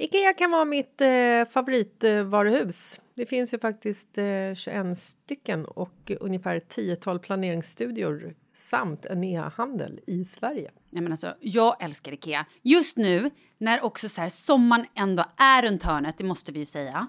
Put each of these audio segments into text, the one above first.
Ikea kan vara mitt eh, favoritvaruhus. Det finns ju faktiskt eh, 21 stycken och ungefär ett tiotal planeringsstudior samt en e-handel i Sverige. Nej, men alltså, jag älskar Ikea. Just nu, när också så här, sommaren ändå är runt hörnet, det måste vi ju säga.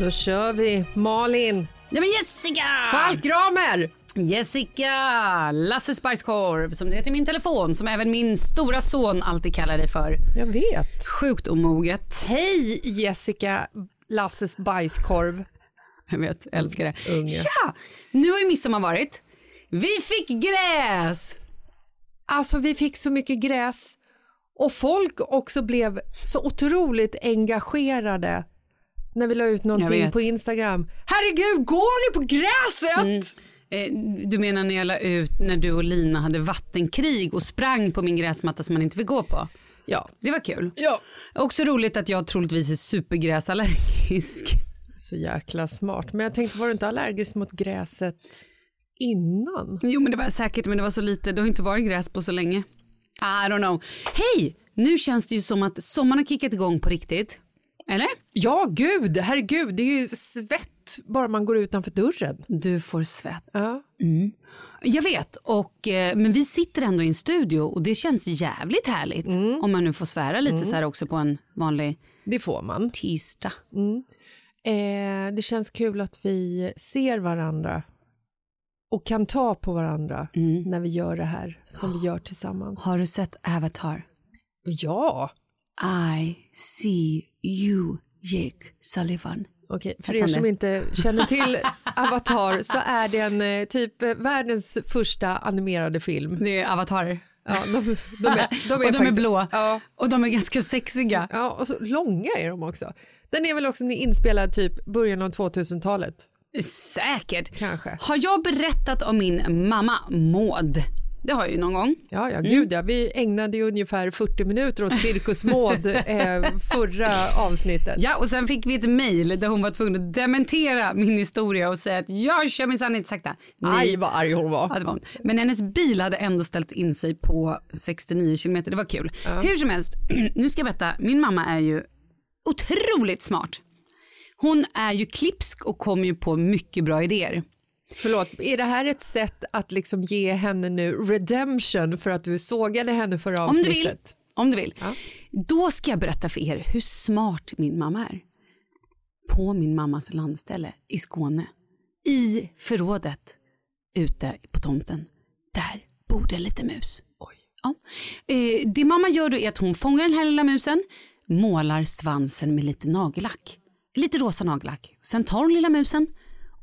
Då kör vi! Malin! Ja men Jessica! Falkramer! Jessica! Lasse Spicekorv som det heter i min telefon som även min stora son alltid kallar dig för. Jag vet. Sjukt omoget. Hej Jessica Lasses bajskorv. Jag vet, älskar det. Unge. Tja! Nu har ju midsommar varit. Vi fick gräs! Alltså vi fick så mycket gräs och folk också blev så otroligt engagerade när vi la ut någonting på Instagram. Herregud, går ni på gräset? Eh, du menar när jag la ut när du och Lina hade vattenkrig och sprang på min gräsmatta som man inte fick gå på? Ja. Det var kul. ja. Också roligt att jag troligtvis är supergräsallergisk. Så jäkla smart. Men jag tänkte, var du inte allergisk mot gräset innan? Jo men det var säkert, men det var så lite. Det har inte varit gräs på så länge. I don't know. Hej! Nu känns det ju som att sommaren har kickat igång på riktigt. Eller? Ja, gud, herregud, det är ju svett bara man går utanför dörren. Du får svett. Ja. Jag vet, och, eh, men vi sitter ändå i en studio och det känns jävligt härligt. Om man nu får svära lite så här också på en vanlig Det får man. tisdag. Eh, det känns kul att vi ser varandra och kan ta på varandra när vi gör det här som vi gör tillsammans. Har du sett Avatar? Ja! I see you, Jake Sullivan. Okej, för er som inte känner till Avatar så är det en eh, typ eh, världens första animerade film. Det är Avatar. Ja, de, de är, de är, och de är faktiskt- blå. Ja, Och de är ganska sexiga. ja, och så långa är de också. Den är väl också inspelad typ början av 2000-talet, Säkert. kanske. Har jag berättat om min mamma Maud? Det har jag ju någon gång. Ja, ja, Mm. gud ja. Vi ägnade ju ungefär 40 minuter åt Cirkus Maud eh, förra avsnittet. Ja, och sen fick vi ett mejl där hon var tvungen att dementera min historia och säga att jag kör minsann inte sakta. Aj, vad arg hon var. Ja, var. Men hennes bil hade ändå ställt in sig på 69 kilometer. Det var kul. Hur som helst, nu ska jag berätta. Min mamma är ju otroligt smart. Hon är ju klipsk och kommer ju på mycket bra idéer. Förlåt, är det här ett sätt att liksom ge henne nu redemption för att du sågade henne förra Om du vill. avsnittet? Om du vill. Då ska jag berätta för er hur smart min mamma är. På min mammas landställe i Skåne. I förrådet ute på tomten. Där bor det lite mus. Ja. Eh, det mamma gör då är att hon fångar den här lilla musen, målar svansen med lite nagellack. Lite rosa nagellack. Sen tar hon lilla musen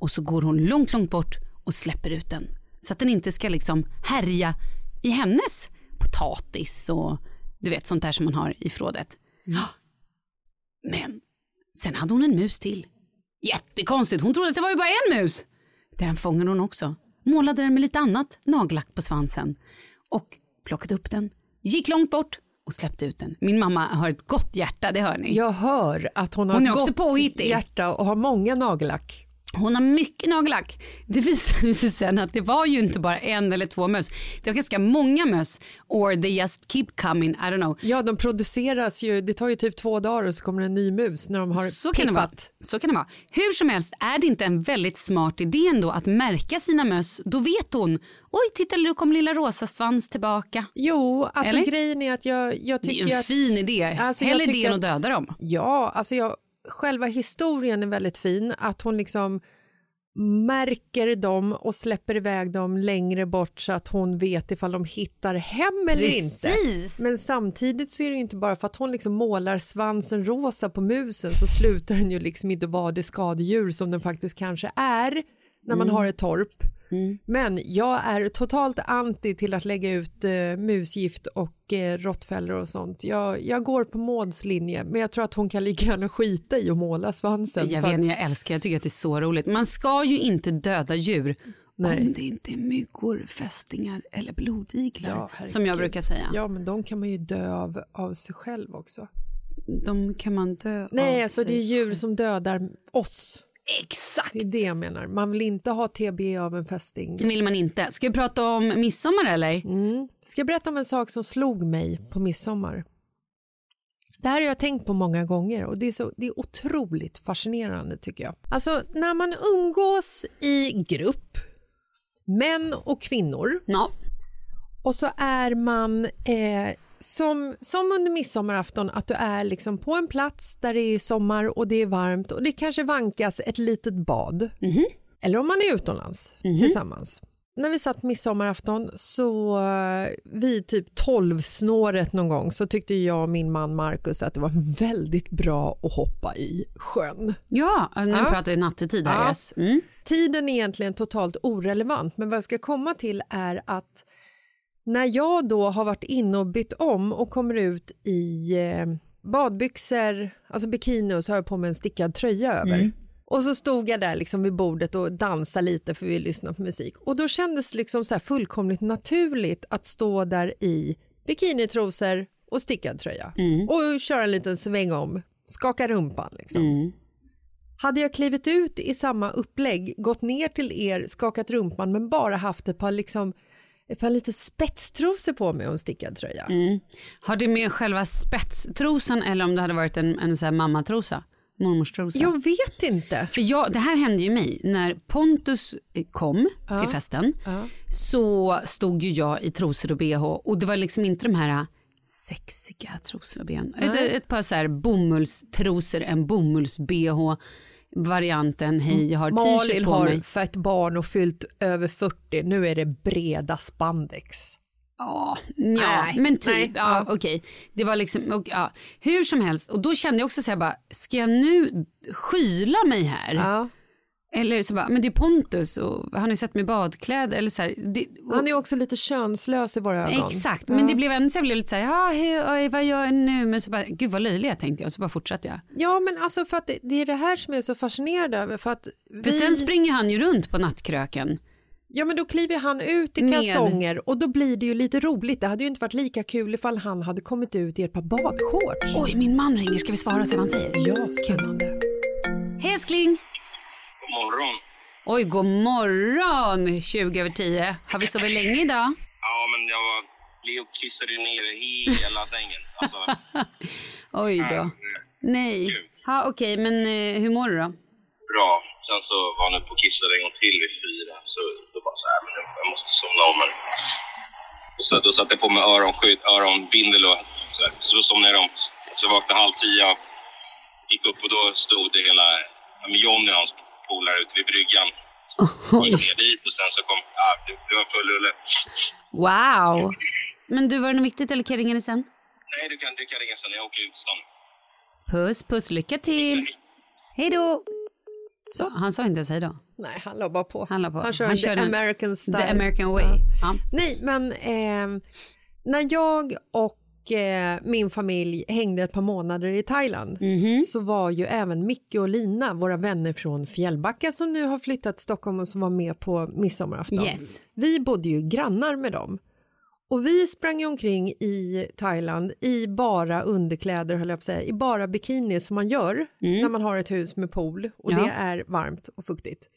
och så går hon långt, långt bort och släpper ut den. Så att den inte ska liksom härja i hennes potatis och du vet sånt där som man har i förrådet. Ja. Men sen hade hon en mus till. Jättekonstigt, hon trodde att det var ju bara en mus. Den fångade hon också. Målade den med lite annat nagellack på svansen. Och plockade upp den, gick långt bort och släppte ut den. Min mamma har ett gott hjärta, det hör ni. Jag hör att hon har Hon ett gott hjärta och har många nagellack. Hon har mycket nagellack. Det visade sig sen att det var ju inte bara en eller två möss. Det var ganska många möss. Or they just keep coming, I don't know. Ja, de produceras ju, det tar ju typ två dagar och så kommer det en ny mus när de har Så kan, det vara. pippat. så kan det vara. Hur som helst är det inte en väldigt smart idé ändå att märka sina möss. Då vet hon, oj titta nu kom lilla rosa svans tillbaka. Jo, alltså Eller? grejen är att jag, jag Det är tycker ju en att... fin idé. Alltså, Hellre det än att döda dem. Ja, alltså jag, själva historien är väldigt fin. Att hon liksom märker dem och släpper iväg dem längre bort så att hon vet ifall de hittar hem eller inte. Precis. Men samtidigt så är det ju inte bara för att hon liksom målar svansen rosa på musen så slutar den ju liksom inte vara det skadedjur som den faktiskt kanske är när man har ett torp. Men jag är totalt anti till att lägga ut eh, musgift och eh, råttfällor och sånt. Jag, jag går på Mauds linje, men jag tror att hon kan lika gärna skita i att måla svansen. Jag vet, att- jag älskar, jag tycker att det är så roligt. Man ska ju inte döda djur Nej. om det inte är myggor, fästingar eller blodiglar. Ja, som jag brukar säga. Ja, men de kan man ju dö av, av sig själv också. De kan man dö Nej, av alltså det är sig. djur som dödar oss. Exakt. Det är det jag menar. Man vill inte ha TB av en fästing. Det vill man inte. Ska vi prata om midsommar eller? Mm. Ska jag berätta om en sak som slog mig på midsommar? Det här har jag tänkt på många gånger och det är, så, det är otroligt fascinerande tycker jag. Alltså när man umgås i grupp, män och kvinnor, Ja. och så är man eh, som, som under midsommarafton att du är liksom på en plats där det är sommar och det är varmt och det kanske vankas ett litet bad. Eller om man är utomlands tillsammans. När vi satt midsommarafton så eh, vid typ 12-snåret någon gång så tyckte jag och min man Markus att det var väldigt bra att hoppa i sjön. Ja, nu Ja. pratar vi nattetid här. Ja. Yes. Mm. Tiden är egentligen totalt orelevant men vad jag ska komma till är att när jag då har varit inne och bytt om och kommer ut i eh, badbyxor, alltså bikini och så har jag på mig en stickad tröja över. Och så stod jag där liksom vid bordet och dansade lite för vi lyssnade på musik. Och då kändes det liksom så här fullkomligt naturligt att stå där i bikinitrosor och stickad tröja. Och köra en liten sväng om, skaka rumpan liksom. Hade jag klivit ut i samma upplägg, gått ner till er, skakat rumpan men bara haft ett par, liksom, ett par lite spetstrosor på mig och en stickad tröja. Har det med själva spetstrosan eller om det hade varit en, en så här mammatrosa? Mormorstrosa? Jag vet inte. För jag, det här hände ju mig. När Pontus eh, kom till festen så stod ju jag i trosor och bh och det var liksom inte de här eh, sexiga trosor och ben. Ett, ett par så här bomullstrosor, en bomulls-bh varianten. Hej, jag har t-shirt Malin på har mig. fött barn och fyllt över 40, nu är det breda spandex. Ja, ja Nej, men typ. nej, ja, ja. okej. Det var liksom, och, ja, hur som helst. Och då kände jag också så här bara, ska jag nu skyla mig här? Ja. Eller så bara, men det är Pontus och han har sett mig i badkläder. Eller så här, det, och, Han är också lite könslös i våra ögon. Exakt, men det blev ändå så jag blev lite så här, ja, hej, oj, vad gör jag nu? Men så bara, gud vad löjlig jag tänkte jag, så bara fortsatte jag. Ja, men alltså för att det, det är det här som jag är så fascinerad över. För, att För vi, sen springer han ju runt på nattkröken. Ja, men då kliver han ut i Med- kalsonger och då blir det ju lite roligt. Det hade ju inte varit lika kul ifall han hade kommit ut i ett par badshorts. Oj, min man ringer, ska vi svara och se vad han säger? Ja, spännande. Hej älskling! God morgon. Oj, god morgon! 20 över 10. Har vi sovit länge idag? Ja, men jag var... Leo kissade ner hela sängen. Alltså, Oj då. Nej. Ja, okej, men eh, hur mår du då? bra. Sen så var han uppe och kissade en gång till vid fyra. Så då bara så här, men jag- måste somna om. Men... Och så, då satte jag på mig öronskydd, öronbindel och så, här. så då somnade jag om. Så vaknade halv tio gick upp och då stod det hela... ja, men Johnny och hans polare ute vid bryggan. Oj. Gick ner dit och sen så kom... Ja, det, var full rulle. Wow! Men du, var det något viktigt eller kan jag ringa dig sen? Nej, du kan, du kan ringa sen. Jag åker ut till stan. Puss, puss, lycka till! Hej då! Så, han sa inte ens hej då. Nej, han la bara på. Han la på. Han kör Han en the den- American style. The American way. Ja. Nej, men ehm, när jag och eh, min familj hängde ett par månader i Thailand Mhm. så var ju även Micke och Lina, våra vänner från Fjällbacka som nu har flyttat till Stockholm och som var med på midsommarafton. Yes. Vi bodde ju grannar med dem. Och vi sprang ju omkring i Thailand i bara underkläder, höll jag på att säga, i bara bikini som man gör när man har ett hus med pool och Mm. Ja. det är varmt och fuktigt.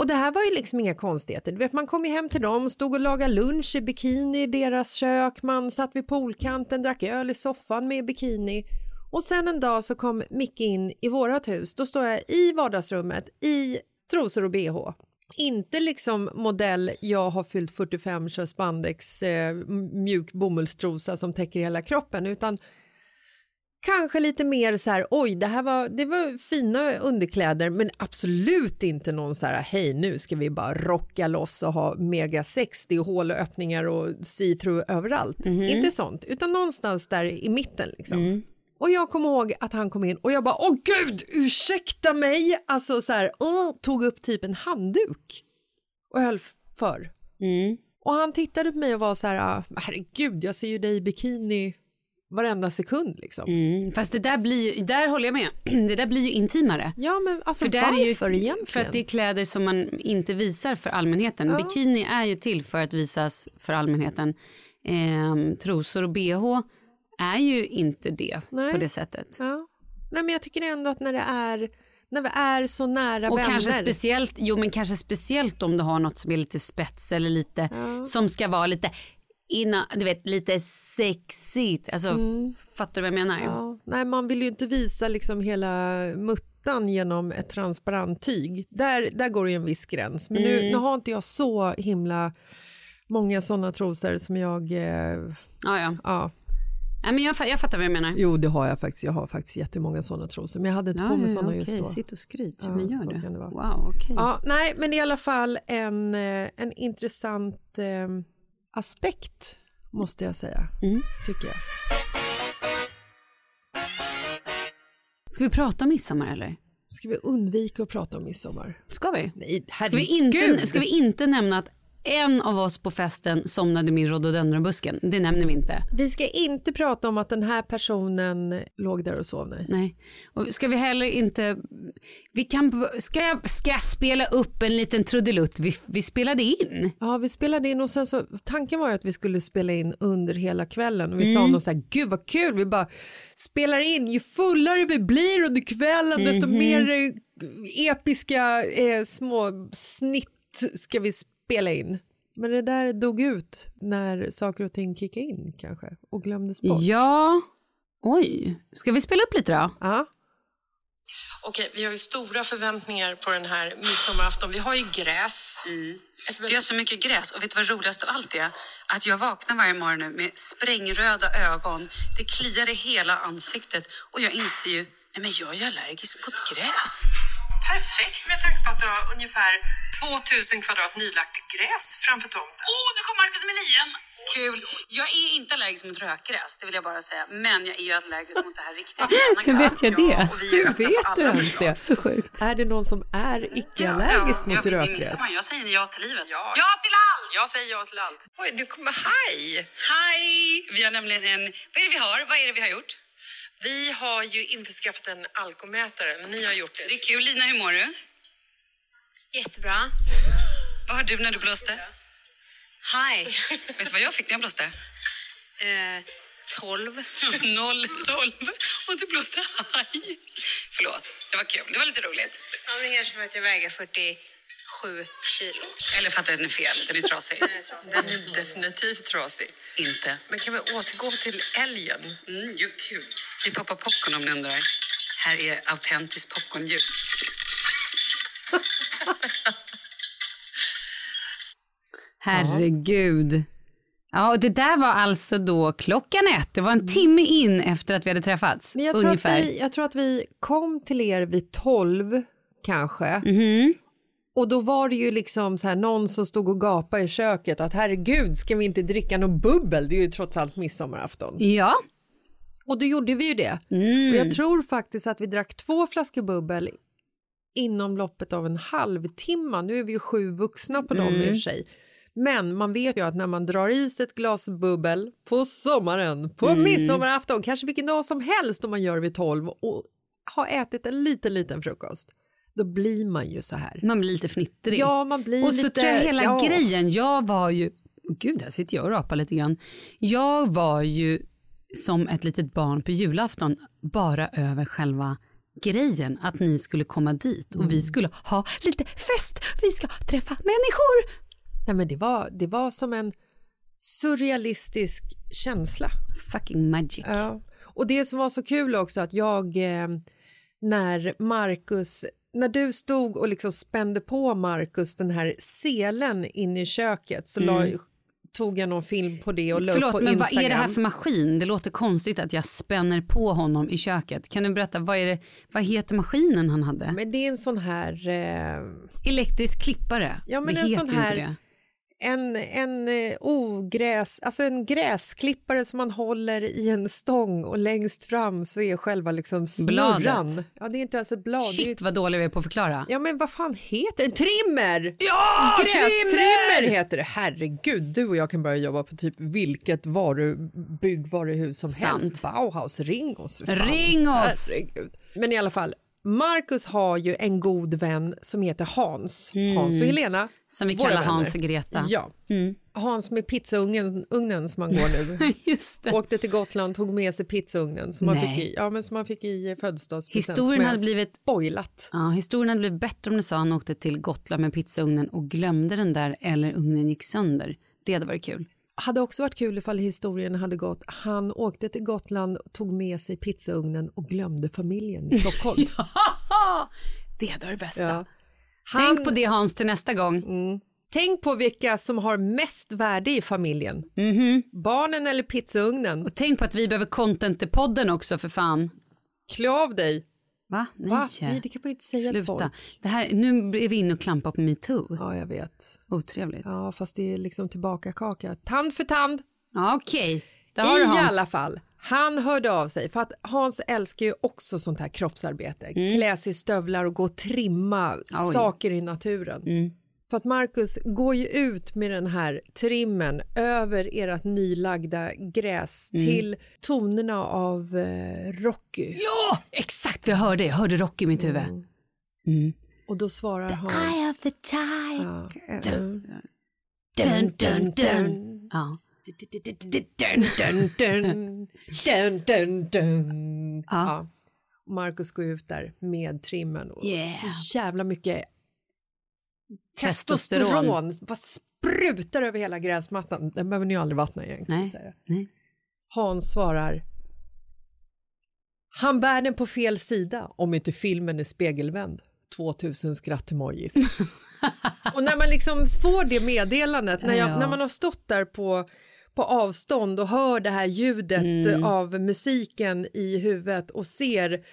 Och det här var ju liksom inga konstigheter. Du vet, man kom ju hem till dem, stod och lagade lunch i bikini i deras kök, man satt vid poolkanten, drack öl i soffan med bikini. Och sen en dag så kom Micke in i vårat hus. Då står jag i vardagsrummet i trosor och bh. Inte liksom modell jag har fyllt 45 kör spandex eh, mjuk bomullstrosa som täcker hela kroppen utan kanske lite mer så här oj det här var, det var fina underkläder. Men absolut inte någon så här hej nu ska vi bara rocka loss och ha mega 60 hål och öppningar och see-through överallt. Inte sånt utan någonstans där i mitten liksom. Och jag kommer ihåg att han kom in och jag bara åh gud ursäkta mig. Alltså så här åh, tog upp typ en handduk och höll för. Och han tittade på mig och var så här "Ah, herregud jag ser ju dig i bikini varenda sekund liksom. Mm. Fast det där blir ju, där håller jag med, det där blir ju intimare. Ja men alltså För, varför är ju, egentligen? för att det är kläder som man inte visar för allmänheten. Bikini är ju till för att visas för allmänheten. Ehm, trosor och bh är ju inte det Nej. på det sättet. Ja. Nej men jag tycker ändå att när det är, när vi är så nära Och vänner. kanske speciellt, jo men kanske speciellt om du har något som är lite spets eller lite, som ska vara lite, inna, du vet, lite sexigt. Alltså, fattar du vad jag menar? Mm. ja. Nej man vill ju inte visa liksom hela muttan genom ett transparent tyg. Där, där går det ju en viss gräns. Men Mm. nu, nu har inte jag så himla många sådana trosor som jag, eh, Ja, ja. ja. Nej, men jag, jag fattar vad jag menar. Jo det har jag faktiskt, jag har faktiskt jättemånga sådana trosor men jag hade inte på mig sådana just okej, då. Sitt och skryt, Ja, men gör det. det. Wow, okej. Ja, nej, men i alla fall en, eh, en intressant eh, aspekt måste jag säga, Mm. tycker jag. Ska vi prata om midsommar eller? Ska vi undvika att prata om midsommar? Ska vi? Nej, Ska vi, herregud. inte, ska vi inte nämna att en av oss på festen somnade med rhododendronbusken? Det nämner vi inte. Vi ska inte prata om att den här personen låg där och sov, nej. Nej. Och ska vi heller inte... Vi kan, ska, jag, ska jag spela upp en liten trudelutt vi, vi spelade in? Ja, vi spelade in och sen så, tanken var ju att vi skulle spela in under hela kvällen och vi Mm. sa något så här, gud vad kul, vi bara spelar in, ju fullare vi blir under kvällen desto Mhm. mer eh, episka eh, små snitt ska vi spela in. Men det där dog ut när saker och ting kickade in kanske och glömdes bort. Ja. Oj. Ska vi spela upp lite då? Ja. Okej, vi har ju stora förväntningar på den här midsommarafton. Vi har ju gräs. Ett Vi har så mycket gräs och vet du vad roligast av allt är? Att jag vaknar varje morgon nu med sprängröda ögon. Det kliar i hela ansiktet och jag inser ju, nej men jag är ju allergisk mot gräs. perfekt med tanke på att du har ungefär 2000 kvadrat nylagt gräs framför tomten. Åh, nu kommer Marcus med lien! Kul. Jag är inte allergisk mot rökgräs, det vill jag bara säga. Men jag är ju allergisk mot det här riktiga Hur vet jag det? Öppna Vet du ens det? Så sjukt. Är det någon som är icke-allergisk mot jag, jag, rökgräs? Jag säger ja till livet. Ja, ja till allt! Jag säger ja till allt. Oj, du kommer hej! Hej! Vi har nämligen en... Vad är det vi har? Vad är det vi har gjort? Vi har ju införskaffat en alkomätare, men ni har gjort det. Det är kul. Lina, hur mår du? Jättebra. Vad har du när du blåste? Hi. Vet du vad jag fick när jag blåste? Eh, 12. 0, 12 och du blåste haj. Förlåt, det var kul. Det var lite roligt. Ja, men det är kanske för att jag väger 47 kilo. Eller för att den är fel, den är trasig. Den är definitivt trasig. Inte. Men kan vi återgå till älgen? Mm, jo, kul. Vi poppar popcorn om ni undrar. Här är autentiskt popcornljud. Herregud. Ja, och det där var alltså då klockan ett. Det var en timme in efter att vi hade träffats. Men jag tror, att ungefär. vi, jag tror att vi kom till er vid 12 kanske. Mhm. Och då var det ju liksom så här någon som stod och gapade i köket att herregud ska vi inte dricka någon bubbel? Det är ju trots allt midsommarafton. Ja. Och då gjorde vi ju det. Mm. Och jag tror faktiskt att vi drack två flaskor bubbel inom loppet av en halvtimme. Nu är vi ju sju vuxna på dem i och Mm. för sig. Men man vet ju att när man drar i sig ett glas bubbel på sommaren, på Mm. midsommarafton, kanske vilken dag som helst om man gör det vid tolv och har ätit en liten, liten frukost, då blir man ju så här. Man blir lite fnittrig. Ja, man blir och så lite... tror jag hela ja. grejen, jag var ju, gud här sitter jag och rapar lite grann. Jag var ju som ett litet barn på julafton bara över själva grejen att ni skulle komma dit och Mm. vi skulle ha lite fest, vi ska träffa människor. Nej, men det, var, det var som en surrealistisk känsla. Fucking magic. Ja. Och det som var så kul också att jag eh, när Marcus när du stod och liksom spände på Marcus den här selen in i köket så la, tog jag någon film på det och la upp Mm. Förlåt, på men vad Instagram. är det här för maskin? Det låter konstigt att jag spänner på honom i köket. Kan du berätta, vad, är det, vad heter maskinen han hade? Men det är en sån här eh, Elektrisk klippare. Ja, men det en heter sån ju inte här- det. En, en eh, ogräs, alltså en gräsklippare som man håller i en stång och längst fram så är själva liksom snurran. Bladet. Ja, det är inte ens ett blad. Shit vad dålig vi är på att förklara. Ja men vad fan heter det? Trimmer! Ja, Grästrimmer heter det. Herregud, du och jag kan börja jobba på typ vilket varu, byggvaruhus som Sant. helst. Bauhaus, ring oss för fan. Ring oss! Herregud. Men i alla fall, Marcus har ju en god vän som heter Hans. Hans och Helena. Mm. Som vi kallar. Hans och Greta. Ja. Hans med pizzaugnen ugnen som man går nu. Just det. Åkte till Gotland, tog med sig pizzaugnen som Nej. fick i, ja, men som man fick i födelsedagspresent. Historien hade blivit- spoilat. Ja, historien hade blivit bättre om du sa han åkte till Gotland med pizzaugnen och glömde den där eller ugnen gick sönder. Det hade varit kul. Hade också varit kul ifall historien hade gått. Han åkte till Gotland, tog med sig pizzaugnen och glömde familjen i Stockholm. Det hade varit bästa. ja. Han, Tänk på det Hans till nästa gång. tänk på vilka som har mest värde i familjen. Barnen eller pizzaugnen. Och tänk på att vi behöver content i podden också för fan. Klä av dig. Va? Nej. Va? Nej, det kan man ju inte säga till folk. Sluta. Det här, nu är vi inne och klampar på metoo. Ja, jag vet. Otrevligt. Ja. Ja, fast det är liksom tillbaka kaka. Tand för tand. Okej, där har I Hans. alla fall. Han hörde av sig för att Hans älskar ju också sånt här kroppsarbete. Klä sig i stövlar och gå och trimma Oj. saker i naturen. För att Marcus går ju ut med den här trimmen över ert nylagda gräs till tonerna av eh, Rocky. Ja, exakt vad jag hörde. Jag hörde Rocky i mitt huvud. Mm. Och då svarar Eye Hans... of the tiger. Dun, Dun, dun, dun. Ja. dun, dun, dun, dun, dun, dun. Ja. Marcus går ut där med trimmen och Yeah. så jävla mycket Testosteron. testosteron bara sprutar över hela gräsmattan. Den behöver ni aldrig vattna egentligen. Nej. Nej. Hans svarar Han bär den på fel sida om inte filmen är spegelvänd. 2000 skrattemojis. och när man liksom får det meddelandet, när, jag, Ja. när man har stått där på, på avstånd och hör det här ljudet Mm. av musiken i huvudet och ser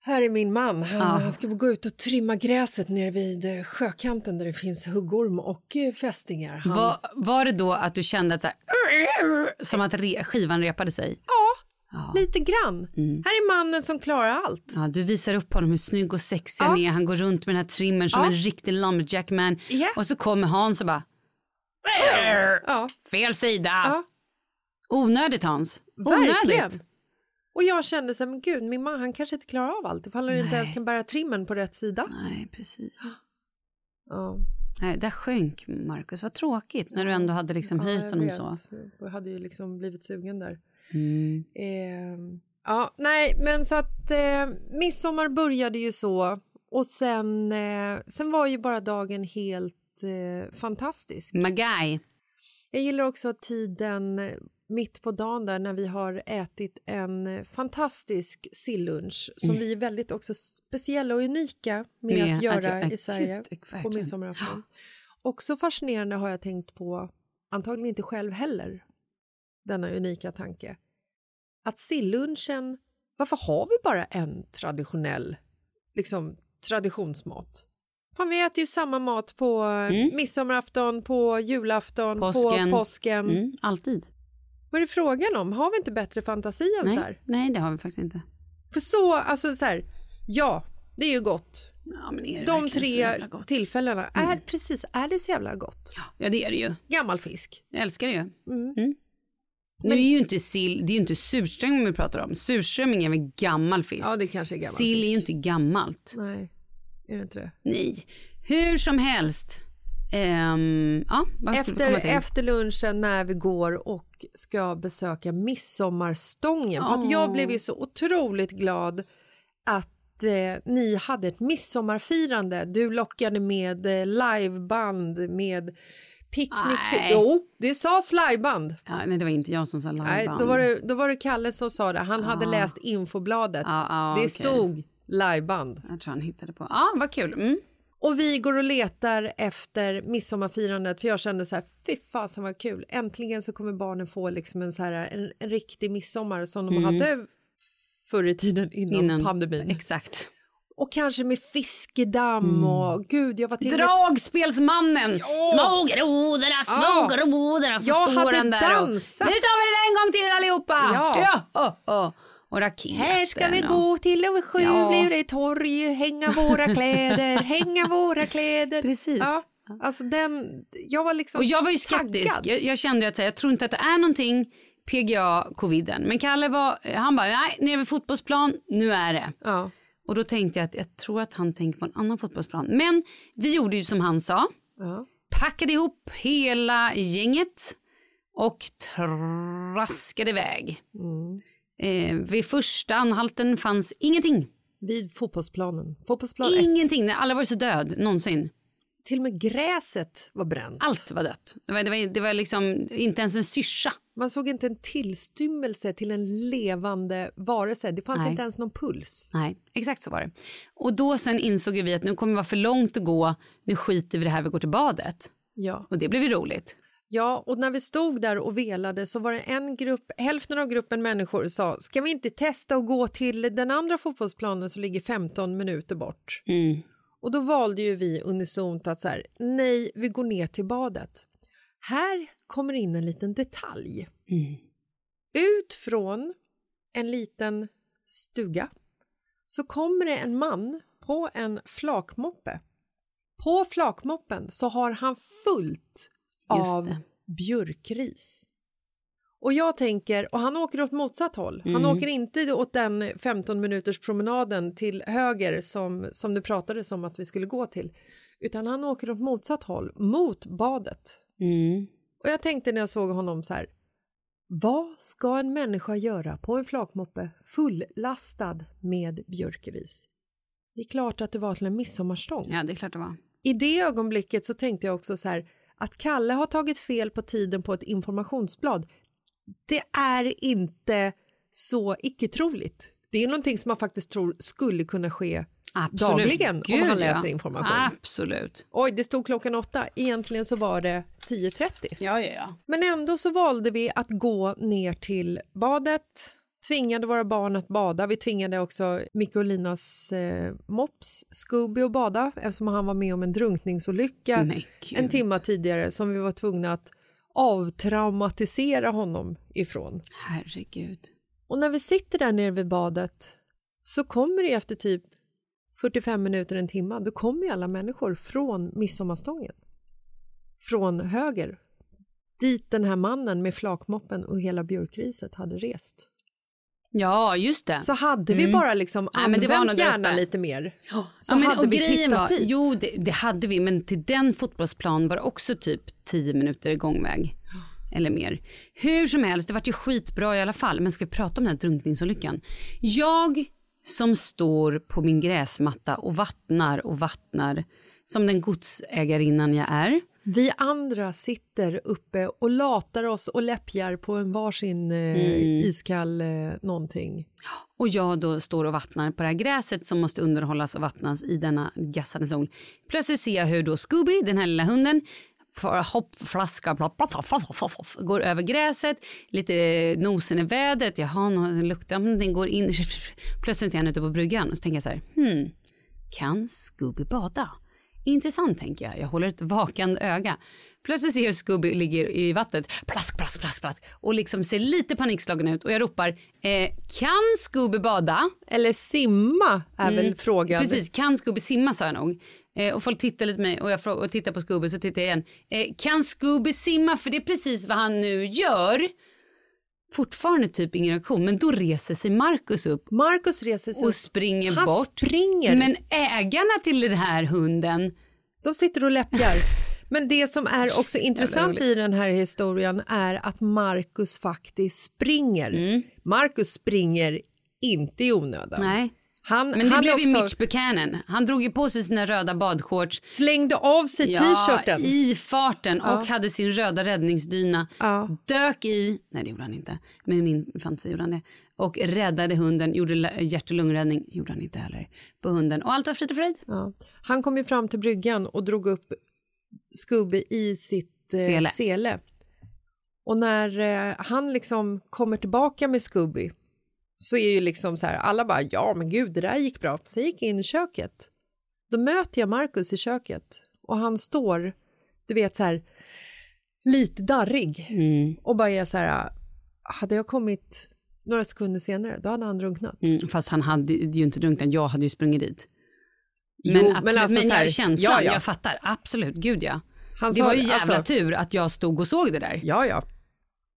Här är min man. Han, Ja. han ska gå ut och trimma gräset nere vid eh, sjökanten där det finns huggorm och eh, fästingar. Han... Var, var det då att du kände att så här, som att re, skivan repade sig? Ja. Lite grann. Här är mannen som klarar allt. Ja, du visar upp honom hur snygg och sexig Ja. han är. Han går runt med den här trimmern som Ja. en riktig lumberjackman. Ja. Och så kommer Hans och bara, Ja, fel sida. ja, Onödigt Hans. verkligen. Och jag kände så här, men gud, min man han kanske inte klarar av allt ifall han inte Nej. ens kan bära trimmen på rätt sida. Nej, precis. Ja, Nej, där sjönk Markus. Vad tråkigt när du ändå hade liksom höjt jag honom vet. så. Jag hade ju liksom blivit sugen där. Mm. Eh, ja, nej, men så att eh, midsommar började ju så och sen, eh, sen var ju bara dagen helt eh, fantastisk. Magai. Jag gillar också tiden mitt på dagen där när vi har ätit en fantastisk sillunch som vi är väldigt också speciella och unika med, Mm. Med att att göra göra- i Sverige på midsommarafton. Också fascinerande har jag tänkt på, antagligen inte själv heller, denna unika tanke. Att sillunchen, varför har vi bara en traditionell liksom, traditionsmat? Fan, vi äter ju samma mat på mm. midsommarafton, på julafton, Påsken. på påsken. Mm, alltid. Vad är det frågan om? Har vi inte bättre fantasi än så Nej, här? nej, det har vi faktiskt inte. För så, alltså så här, ja, det är ju gott. Ja, men är det De så tre tillfällena, är precis, är det så jävla gott? Ja, det är det ju. Gammal fisk. Jag älskar det ju. Mm. Mm. Nu är ju inte sill, det är ju inte surströmming vi pratar om. Surströmming är väl gammal fisk. Ja, det kanske är gammal Sill är ju fisk. inte gammalt. Nej, är det inte det? Nej. Hur som helst. Ehm, ja, Efter, efter lunchen när vi går och ska besöka midsommarstången. För att jag blev ju så otroligt glad att eh, ni hade ett midsommarfirande. Du lockade med eh, liveband, med picknick. Nej. Jo, det sades liveband. Ja, nej, det var inte jag som sa liveband. Nej, då var, det, då var det Kalle som sa det. Han hade Ah. läst infobladet. Ja, ja, det okej. stod liveband. Jag tror han hittade på. Ja, vad kul. Mm. Och vi går och letar efter midsommarfirandet för jag kände så här, fy fasen vad kul. Äntligen så kommer barnen få liksom en, så här, en, en riktig midsommar som de hade förr i tiden innan, Innan pandemin. Exakt. Och kanske med fiskedamm och gud, jag var till Dragspelsmannen! Ja. Små grodorna, små Ja. Så Jag står hade han där dansat. Och, nu tar vi det en gång till allihopa! Ja. ja. Oh, oh. Och raketen. Här ska vi gå till och sju Ja. blir det torg, hänga våra kläder, hänga våra kläder. Precis. Ja, alltså den, jag var liksom Och jag var ju skeptisk. Jag, jag kände att så här, jag tror inte att det är någonting PGA coviden. Men Kalle var, han bara, nej, nere vid fotbollsplan, nu är det. Ja. Och då tänkte jag att jag tror att han tänker på en annan fotbollsplan. Men vi gjorde ju som han sa. Ja. Packade ihop hela gänget och traskade iväg. Mm. Eh, vid första anhalten fanns ingenting. Vid fotbollsplanen. Fotbollsplan ett. Ingenting. Det har aldrig varit så död någonsin. Till och med gräset var bränt. Allt var dött. Det var, det var, det var liksom inte ens en syrsa. Man såg inte en tillstymmelse till en levande varelse. Det fanns Nej. inte ens någon puls. Nej, exakt så var det. Och då sen insåg vi att nu kommer det vara för långt att gå. Nu skiter vi det här, vi går till badet. Ja. Och det blev ju roligt. Ja, och när vi stod där och velade så var det en grupp, hälften av gruppen människor sa ska vi inte testa att gå till den andra fotbollsplanen som ligger 15 minuter bort? Mm. Och då valde ju vi unisont att så här, nej, vi går ner till badet. Här kommer in en liten detalj. Mm. Ut från en liten stuga så kommer det en man på en flakmoppe. På flakmoppen så har han fullt av björkris. Och jag tänker, och han åker åt motsatt håll. Han Mm. åker inte åt den 15 minuters promenaden till höger som, som det pratades om att vi skulle gå till. Utan han åker åt motsatt håll, mot badet. Mm. Och jag tänkte när jag såg honom så här. Vad ska en människa göra på en flakmoppe fullastad med björkris? Det är klart att det var till en midsommarstång. Ja, det är klart det var. I det ögonblicket så tänkte jag också så här att Kalle har tagit fel på tiden på ett informationsblad. Det är inte så icke-troligt. Det är någonting som man faktiskt tror skulle kunna ske Absolut. dagligen om Gud, han läser ja. information. Absolut. Oj, det stod klockan åtta. Egentligen så var det 10.30. Ja, ja, ja. Men ändå så valde vi att gå ner till badet. Tvingade våra barn att bada. Vi tvingade också Micke och Linas eh, mops Scooby att bada eftersom han var med om en drunkningsolycka en timma tidigare som vi var tvungna att avtraumatisera honom ifrån. Herregud. Och när vi sitter där nere vid badet så kommer det efter typ 45 minuter, en timme, då kommer ju alla människor från midsommarstången. Från höger, dit den här mannen med flakmoppen och hela björkriset hade rest. Ja, just det. Så hade vi bara liksom var använt hjärnan lite mer så ja, men, hade vi hittat var, dit. Jo, det, det hade vi, men till den fotbollsplan var det också typ 10 minuter gångväg. Eller mer. Hur som helst, det var ju skitbra i alla fall. Men ska vi prata om den här drunkningsolyckan? Jag som står på min gräsmatta och vattnar och vattnar som den godsägarinnan jag är. Vi andra sitter uppe och latar oss och läppjar på en varsin eh, Mm. iskall eh, någonting. Och jag då står och vattnar på det här gräset som måste underhållas och vattnas i denna gassade sol. Plötsligt ser jag hur då Scooby, den här lilla hunden, får hopp, flaska, plopp, plopp, plopp, plopp, plopp, plopp, går över gräset, lite nosen i vädret, jaha, nu luktar om den går in. Plötsligt är han ute på bryggan och så tänker jag så här, hmm, kan Scooby bada? Intressant tänker jag, jag håller ett vakande öga. Plötsligt ser jag hur Scooby ligger i vattnet, plask, plask, plask, plask och liksom ser lite panikslagen ut och jag ropar, eh, kan Scooby bada? Eller simma är väl frågan. Mm. Precis, kan Scooby simma sa jag nog. Eh, och folk tittar lite på mig och jag frågar, och tittar på Scooby så tittar jag igen. Eh, kan Scooby simma? För det är precis vad han nu gör. Fortfarande typ ingen reaktion, men då reser sig Marcus upp Marcus reser sig och upp. springer Han bort. springer. Men ägarna till den här hunden, De sitter och läppjar. Men det som är också intressant i den här historien är att Marcus faktiskt springer. Mm. Marcus springer inte i onödan. nej. Han, Men det han blev ju också Mitch Buchanan. Han drog ju på sig sina röda badshorts slängde av sig ja, t-shirten. i farten Ja. och hade sin röda räddningsdyna. Ja. Dök i, nej det gjorde han inte, men min fantasi gjorde han det. Och räddade hunden, gjorde hjärt och lungräddning, gjorde han inte heller, på hunden. Och allt var frid och fröjd. Ja. Han kom ju fram till bryggan och drog upp Scooby i sitt eh, Sele. sele. Och när eh, han liksom kommer tillbaka med Scooby så är ju liksom så här, alla bara ja men gud det där gick bra. Så jag gick in i köket. Då möter jag Marcus i köket och han står, du vet så här, lite darrig och bara är så här, hade jag kommit några sekunder senare då hade han drunknat. Mm, fast han hade ju inte drunknat, jag hade ju sprungit dit. Jo, Men, men absolut, men, alltså så här, jag, känslan, ja, ja. jag fattar, absolut, gud ja. Han det sa var ju jävla alltså- tur att jag stod och såg det där. Ja, ja.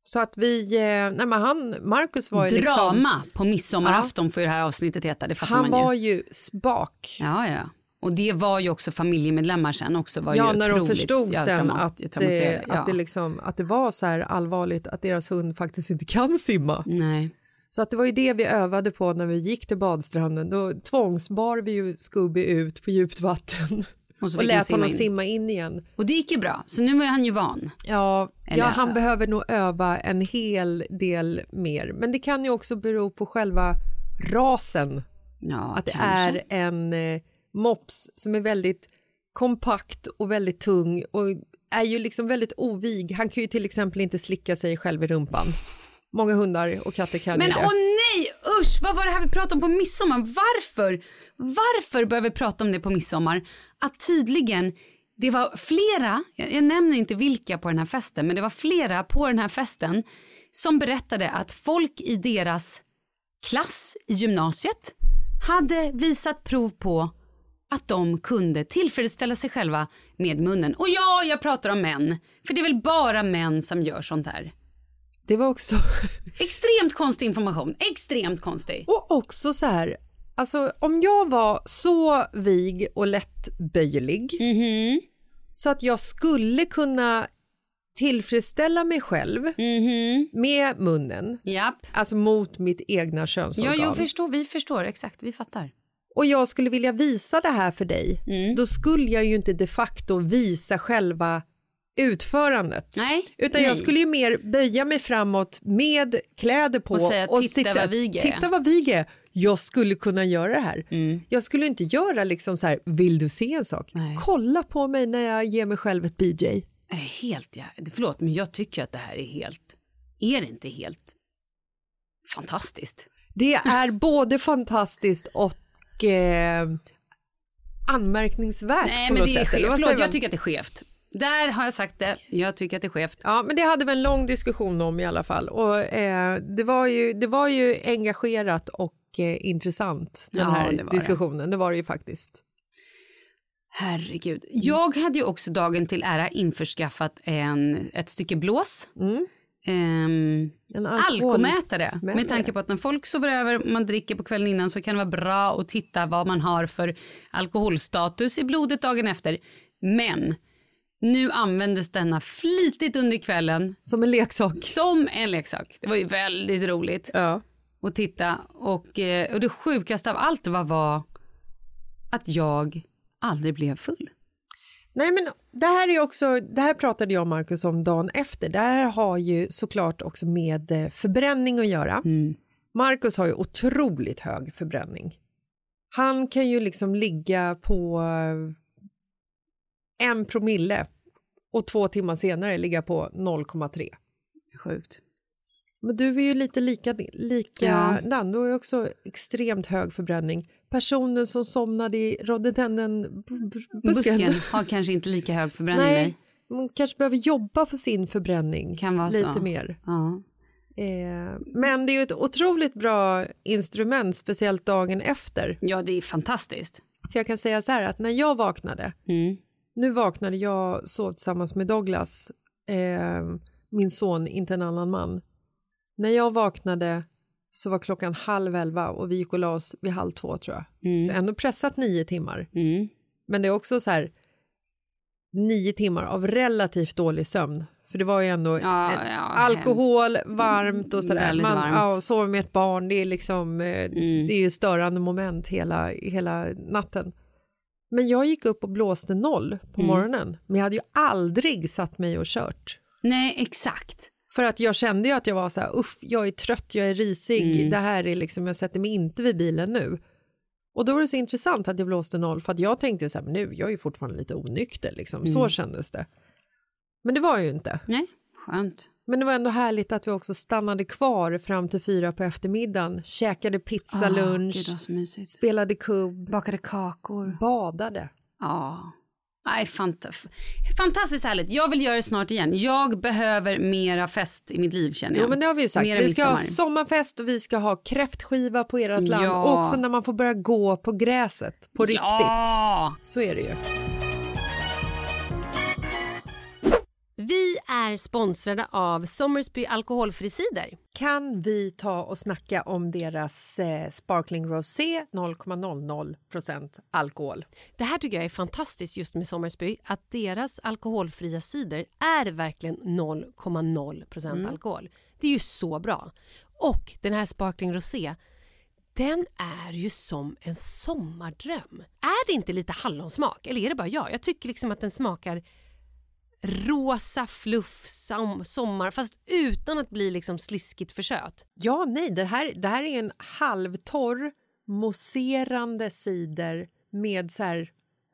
Så att vi, eh, nej men han, Marcus var ju liksom, Drama på midsommarafton får ju det här avsnittet heta, det fattar han man ju. var ju spak. Ja, ja. Och det var ju också familjemedlemmar sen också. Var Ja, ju när de förstod ja, sen trauma- att, eh, traumatiserade, ja. att, det liksom, att det var så här allvarligt att deras hund faktiskt inte kan simma. Nej. Så att det var ju det vi övade på när vi gick till badstranden. Då tvångsbar vi ju Scooby ut på djupt vatten Och så och lät simma honom in. simma in igen. Och det gick ju bra, så nu var han ju van. Ja, Eller- ja, han behöver nog öva en hel del mer. Men det kan ju också bero på själva rasen. Ja, att det kanske. är en eh, mops som är väldigt kompakt och väldigt tung och är ju liksom väldigt ovig. Han kan ju till exempel inte slicka sig själv i rumpan. Många hundar och katter kan Men ju det. åh nej, usch, vad var det här vi pratade om på midsommar? Varför? Varför började vi prata om det på midsommar? Att tydligen, det var flera, jag, jag nämner inte vilka på den här festen, men det var flera på den här festen som berättade att folk i deras klass i gymnasiet hade visat prov på att de kunde tillfredsställa sig själva med munnen. Och ja, jag pratar om män, för det är väl bara män som gör sånt här. Det var också... Extremt konstig information, extremt konstig. Och också så här, alltså om jag var så vig och lättböjlig Mhm. så att jag skulle kunna tillfredsställa mig själv med munnen. Japp. alltså mot mitt egna Ja, könsorgan. jag förstår, vi förstår, exakt, vi fattar. och jag skulle vilja visa det här för dig, Mm. då skulle jag ju inte de facto visa själva utförandet. Nej, Utan nej. jag skulle ju mer böja mig framåt med kläder på Och säga, "Titta vad vig jag är." Titta vad vig jag är. Skulle kunna göra det här. Mm. Jag skulle inte göra liksom så här, vill du se en sak? Nej. Kolla på mig när jag ger mig själv ett BJ. Helt, ja. Förlåt, men jag tycker att det här är helt... Är det inte helt fantastiskt. Det är både fantastiskt och eh, anmärkningsvärt Nej, på men något det är sätt. eller skevt. Förlåt, jag tycker att det är skevt. Där har jag sagt det. Jag tycker att det är skevt. Ja, men det hade vi en lång diskussion om i alla fall. Och, eh, det, var ju, det var ju engagerat och eh, intressant, den Ja, här det var det. diskussionen. Det. var det ju faktiskt. Herregud. Jag hade ju också dagen till ära införskaffat en, ett stycke blås. Mm. Ehm, En alkohol- alkomätare. Med tanke på att när folk sover över man dricker på kvällen innan så kan det vara bra att titta vad man har för alkoholstatus i blodet dagen efter. Men nu användes denna flitigt under kvällen Som en leksak. som en leksak. Det var ju väldigt roligt Ja. att titta. Och, eh, och det sjukaste av allt var, var att jag aldrig blev full. Nej, men det här är också, det här pratade jag och Markus om dagen efter. Det här har ju såklart också med eh, förbränning att göra. Markus har ju otroligt hög förbränning. Han kan ju liksom ligga på eh, en promille och två timmar senare ligga på 0,3. Sjukt. Men du är ju lite lika, lika Ja. Dan, du har ju också extremt hög förbränning. Personen som somnade i rhododendron-busken. Busken har kanske inte lika hög förbränning. Nej, man kanske behöver jobba på sin förbränning Kan vara lite så. mer. Ja. Eh, men det är ju ett otroligt bra instrument, speciellt dagen efter. ja, det är fantastiskt. För jag kan säga så här att när jag vaknade, Mm. Nu vaknade jag, sov tillsammans med Douglas, eh, min son, inte en annan man. När jag vaknade så var klockan halv elva och vi gick och la oss vid halv två tror jag. Mm. Så ändå pressat nio timmar. Mm. Men det är också så här nio timmar av relativt dålig sömn. För det var ju ändå Ja, en- ja, alkohol, varmt och sådär. Man varmt. ja, sover med ett barn, det är liksom eh, Mm. det är störande moment hela, hela natten. Men jag gick upp och blåste noll på Mm. morgonen. Men jag hade ju aldrig satt mig och kört. Nej, exakt. För att jag kände ju att jag var så här, uff, jag är trött, jag är risig, Mm. det här är liksom, jag sätter mig inte vid bilen nu. Och då var det så intressant att jag blåste noll, för att jag tänkte så här, men nu, jag är ju fortfarande lite onykter, liksom. så Mm. kändes det. Men det var jag ju inte. Nej, skönt. Men det var ändå härligt att vi också stannade kvar fram till fyra på eftermiddagen, käkade pizza Ah, mysigt. spelade kubb, Bakade kakor. badade. Ja. Nej, fant fantastiskt härligt. Jag vill göra det snart igen. Jag behöver mera fest i mitt liv känner jag. Jo, men det har vi ju sagt. Mera Vi ska ha sommarfest och vi ska ha kräftskiva på ert land. Ja. Också när man får börja gå på gräset på riktigt. Ja! Så är det ju. Vi är sponsrade av Sommersby alkoholfri cider. Kan vi ta och snacka om deras eh, Sparkling Rosé 0,00% alkohol? Det här tycker jag är fantastiskt just med Sommersby. Att deras alkoholfria cider är verkligen 0,0% alkohol. Det är ju så bra. Och den här Sparkling Rosé, den är ju som en sommardröm. Är det inte lite hallonsmak? Eller är det bara jag? Jag tycker liksom att den smakar rosa fluff som, sommar fast utan att bli liksom sliskigt för söt. Ja, nej, det här, det här är en halvtorr, mousserande cider med så här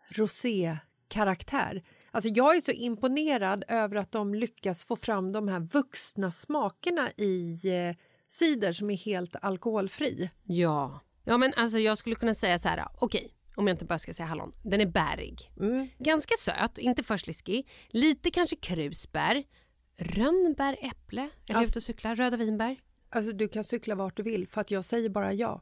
rosé-karaktär. Alltså jag är så imponerad över att de lyckas få fram de här vuxna smakerna i eh, cider som är helt alkoholfri. Ja. Ja men alltså jag skulle kunna säga så här, okej, om jag inte bara ska säga hallon. Den är bärig. Ganska söt, inte för sliskig. Lite kanske krusbär. Rönnbär, äpple. Eller Alltså- ute och cykla, röda vinbär. Alltså du kan cykla vart du vill för att jag säger bara ja.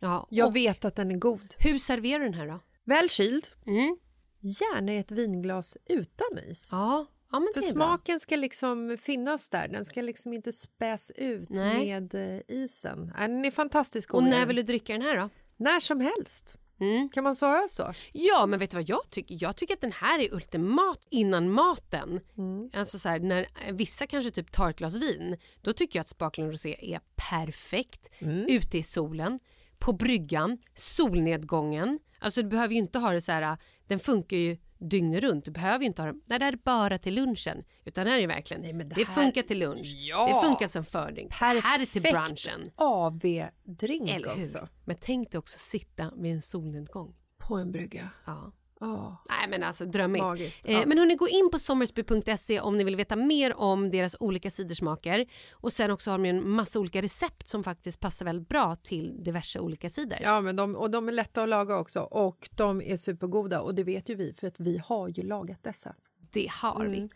Ja. Jag vet att den är god. Hur serverar du den här då? Väl kyld, Mm. gärna i ett vinglas utan is. Ja, ja men För är bra. smaken ska liksom finnas där, den ska liksom inte späs ut Nej. med eh, isen. Nej, Den är fantastiskt god. Och är när vill du dricka den här då? När som helst. Mm. Kan man svara så? Ja, men vet du vad jag tycker? Jag tycker att den här är ultimat innan maten. Mm. Alltså så här, när vissa kanske typ tar ett glas vin, då tycker jag att Sparkling Rosé är perfekt. Mm. Ute i solen, på bryggan, solnedgången. Alltså du behöver ju inte ha det så här, den funkar ju dygnet runt. Du behöver ju inte ha den, nej det här är bara till lunchen. Utan det här är verkligen, det, det här- funkar till lunch, Ja! det funkar som fördrink. Det här är till Perfekt brunchen. AV-drink också. Men tänk dig också sitta vid en solnedgång. På en brygga. Ja. Ja. Nej men alltså drömmigt. Magiskt, Eh, ja. Men hörni, gå in på sommersby.se om ni vill veta mer om deras olika cidersmaker. Och sen också har de en massa olika recept som faktiskt passar väldigt bra till diverse olika cider. Ja, men de, och de är lätta att laga också och de är supergoda och det vet ju vi för att vi har ju lagat dessa. Det har vi. Mm.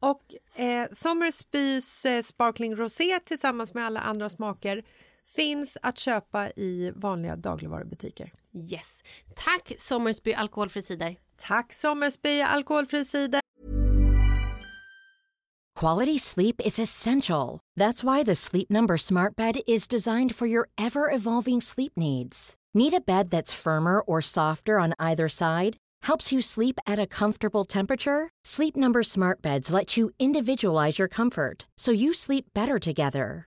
Och eh, Sommersbys eh, Sparkling Rosé tillsammans med alla andra smaker finns att köpa i vanliga dagligvarubutiker. Yes. Tack Sommersby alkoholfri cider. Tack Sommersby alkoholfri cider. Quality sleep is essential. That's why the Sleep Number Smart Bed is designed for your ever evolving sleep needs. Need a bed that's firmer or softer on either side? Helps you sleep at a comfortable temperature? Sleep Number Smart Beds let you individualize your comfort so you sleep better together.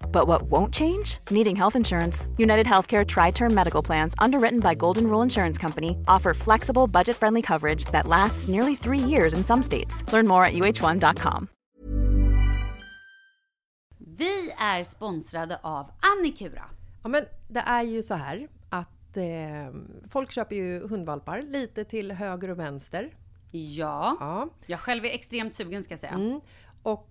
But what won't change? Needing health insurance. United Healthcare Tri Term Medical Plans, underwritten by Golden Rule Insurance Company, offer flexible, budget friendly coverage that lasts nearly three years in some states. Learn more at uh1.com. Vi är sponsrade av Annikura. Ja, men det är ju så här att eh, folk köper ju hundvalpar lite till höger och vänster. Ja, Ja. jag själv är extremt sugen ska jag säga. Mm. Och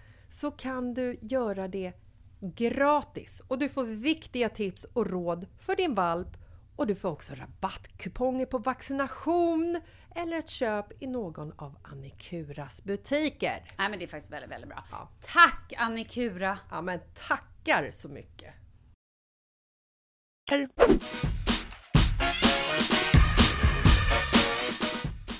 så kan du göra det gratis och du får viktiga tips och råd för din valp och du får också rabattkuponger på vaccination eller ett köp i någon av Annikuras butiker. Nej men det är faktiskt väldigt, väldigt bra. Ja. Tack Annikura! Ja men tackar så mycket!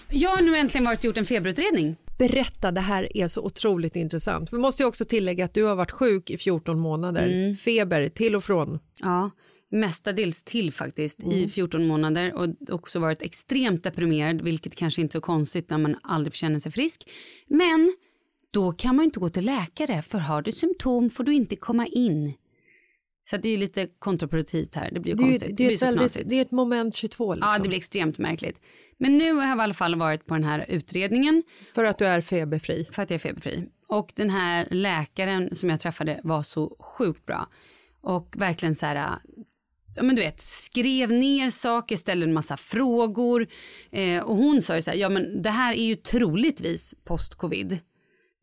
Jag har nu äntligen varit och gjort en feberutredning. Berätta, det här är så otroligt intressant. Vi måste ju också tillägga att du har varit sjuk i 14 månader. Mm. Feber till och från. Ja, mestadels till faktiskt i 14 månader och också varit extremt deprimerad, vilket kanske inte är så konstigt när man aldrig känner sig frisk. Men då kan man ju inte gå till läkare, för har du symptom får du inte komma in. Så det är ju lite kontraproduktivt här, det blir Det konstigt. det, är blir ett så väldigt, knasigt. det är ett moment 22 liksom. Ja, det blir extremt märkligt. Men nu har jag i alla fall varit på den här utredningen. För att du är feberfri. För att jag är feberfri. Och den här läkaren som jag träffade var så sjukt bra. Och verkligen så här, ja men du vet, skrev ner saker, ställde en massa frågor. Eh, och hon sa ju så här, ja men det här är ju troligtvis post-covid.